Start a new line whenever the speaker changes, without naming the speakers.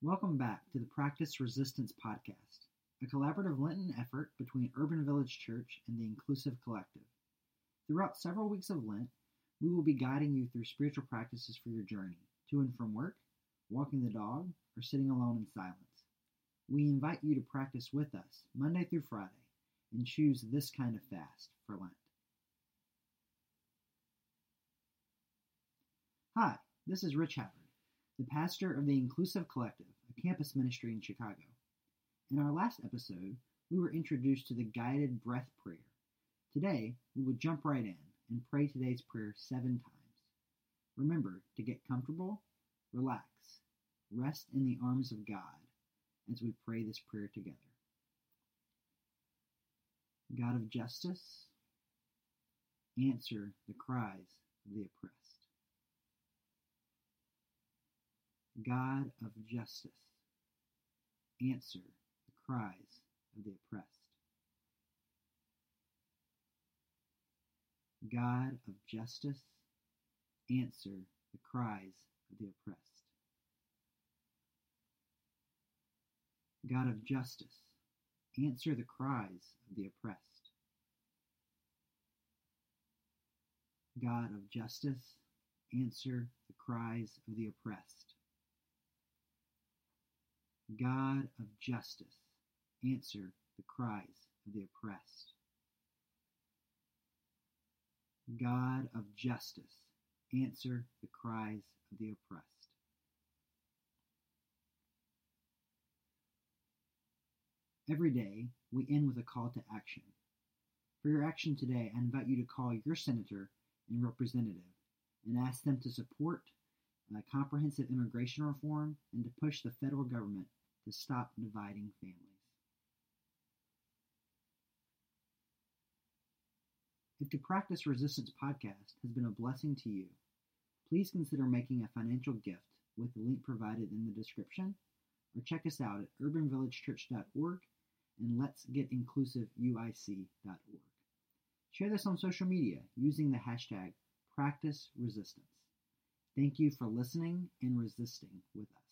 Welcome back to the Practice Resistance Podcast, a collaborative Lenten effort between Urban Village Church and the Inclusive Collective. Throughout several weeks of Lent, we will be guiding you through spiritual practices for your journey, to and from work, walking the dog, or sitting alone in silence. We invite you to practice with us Monday through Friday and choose this kind of fast for Lent. Hi, this is Rich Havard, the pastor of the Inclusive Collective, a campus ministry in Chicago. In our last episode, we were introduced to the guided breath prayer. Today, we will jump right in and pray today's prayer seven times. Remember to get comfortable, relax, rest in the arms of God as we pray this prayer together. God of justice, answer the cries of the oppressed. God of justice, answer the cries of the oppressed. God of justice, answer the cries of the oppressed. God of justice, answer the cries of the oppressed. God of justice, answer the cries of the oppressed. God of justice, answer the cries of the oppressed. God of justice, answer the cries of the oppressed. Every day, we end with a call to action. For your action today, I invite you to call your senator and representative and ask them to support uh, comprehensive immigration reform and to push the federal government to stop dividing families. If the Practice Resistance podcast has been a blessing to you, please consider making a financial gift with the link provided in the description, or check us out at urbanvillagechurch.org and let's get. Share this on social media using the hashtag Practice Resistance. Thank you for listening and resisting with us.